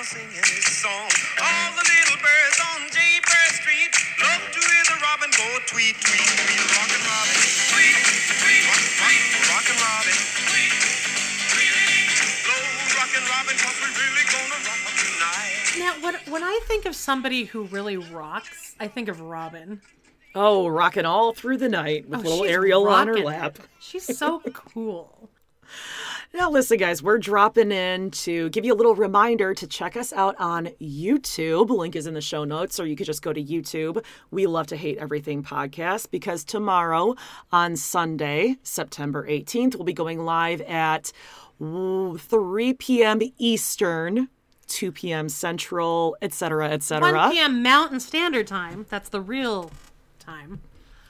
a singing his song. All the little birds on Jaybird Street love to hear the robin go tweet, tweet, tweet. Rockin' Robin, tweet, tweet, tweet. Rockin' Robin, tweet, tweet. Blow Rockin' Robin, 'cause we really gonna rock tonight. Now, when, when I think of somebody who really rocks, I think of Robin. Oh, rocking all through the night with Oh, little she's Ariel on her rocking lap. She's so cool. Now, listen, guys, we're dropping in to give you a little reminder to check us out on YouTube. Link is in the show notes, or you could just go to YouTube. We love to hate everything podcast because tomorrow on Sunday, September 18th, we'll be going live at 3 p.m. Eastern, 2 p.m. Central, etc., 1 etc. p.m. Mountain Standard Time. That's the real time.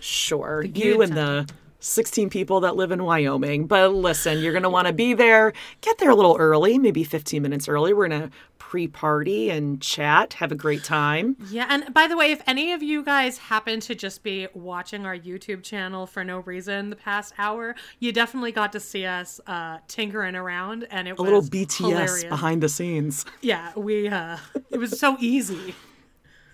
Sure, good you and the 16 people that live in Wyoming. But listen, you're going to want to be there. Get there a little early, maybe 15 minutes early. We're going to pre party and chat, have a great time. Yeah, and by the way, if any of you guys happen to just be watching our YouTube channel for no reason the past hour, you definitely got to see us uh, tinkering around, and it A was a little BTS hilarious. behind the scenes. Yeah, we. Uh, it was so easy.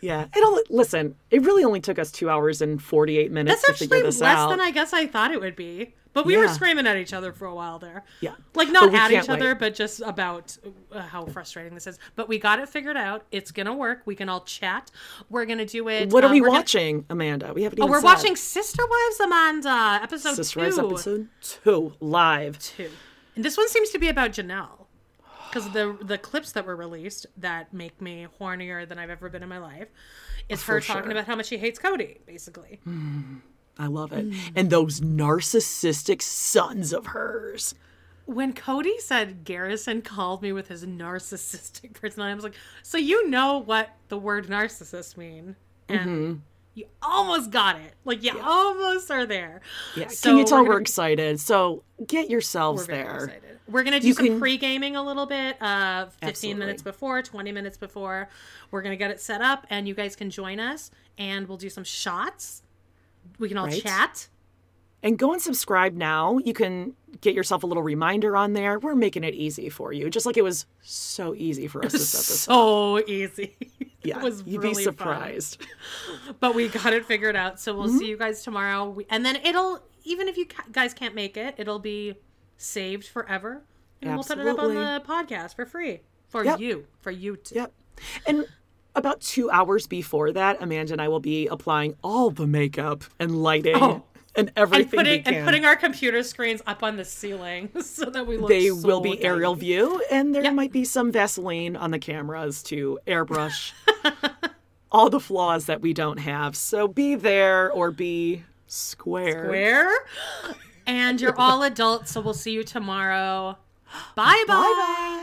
Yeah. It only, listen, it really only took us two hours and 48 minutes That's to figure actually this less out. than I guess I thought it would be. But we were screaming at each other for a while there. Yeah. Like not at can't each other, wait. but just about uh, how frustrating this is. But we got it figured out. It's gonna work. We can all chat. We're gonna do it. what are uh, we we're gonna- watching, Amanda? We haven't. oh, we're said. watching Sister Wives Amanda, episode Sister two. Wives episode two live. two. And this one seems to be about Janelle. Because the the clips that were released that make me hornier than I've ever been in my life is her talking sure. about how much she hates Kody, basically. I love it. Mm. And those narcissistic sons of hers. When Kody said Garrison called me with his narcissistic personality, I was like, so you know what the word narcissist mean. And Mm-hmm. You almost got it. Like you almost are there. Yeah. So Can you tell we're we're, excited? So get yourselves We're there. excited. We're gonna do You some can- pre-gaming a little bit, uh, fifteen Absolutely. minutes before, twenty minutes before. We're gonna get it set up, and you guys can join us, and we'll do some shots. We can all Right. chat. And go and subscribe now. You can get yourself a little reminder on there. We're making it easy for you, just like it was so easy for us to set this up. So easy. Yeah, was you'd really be fun. surprised. but we got it figured out. So we'll Mm-hmm. see you guys tomorrow, We- and then it'll even if you ca- guys can't make it, it'll be saved forever, and we'll put it up on the podcast for free for Yep. you, for you to. Yep. And about two hours before that, Amanda and I will be applying all the makeup and lighting Oh. And And everything putting and putting our computer screens up on the ceiling so that we look. they so will be aerial view, and there Yep. might be some Vaseline on the cameras to airbrush all the flaws that we don't have. So be there or be square. Where? And you're all adults, so we'll see you tomorrow. Bye. Bye bye.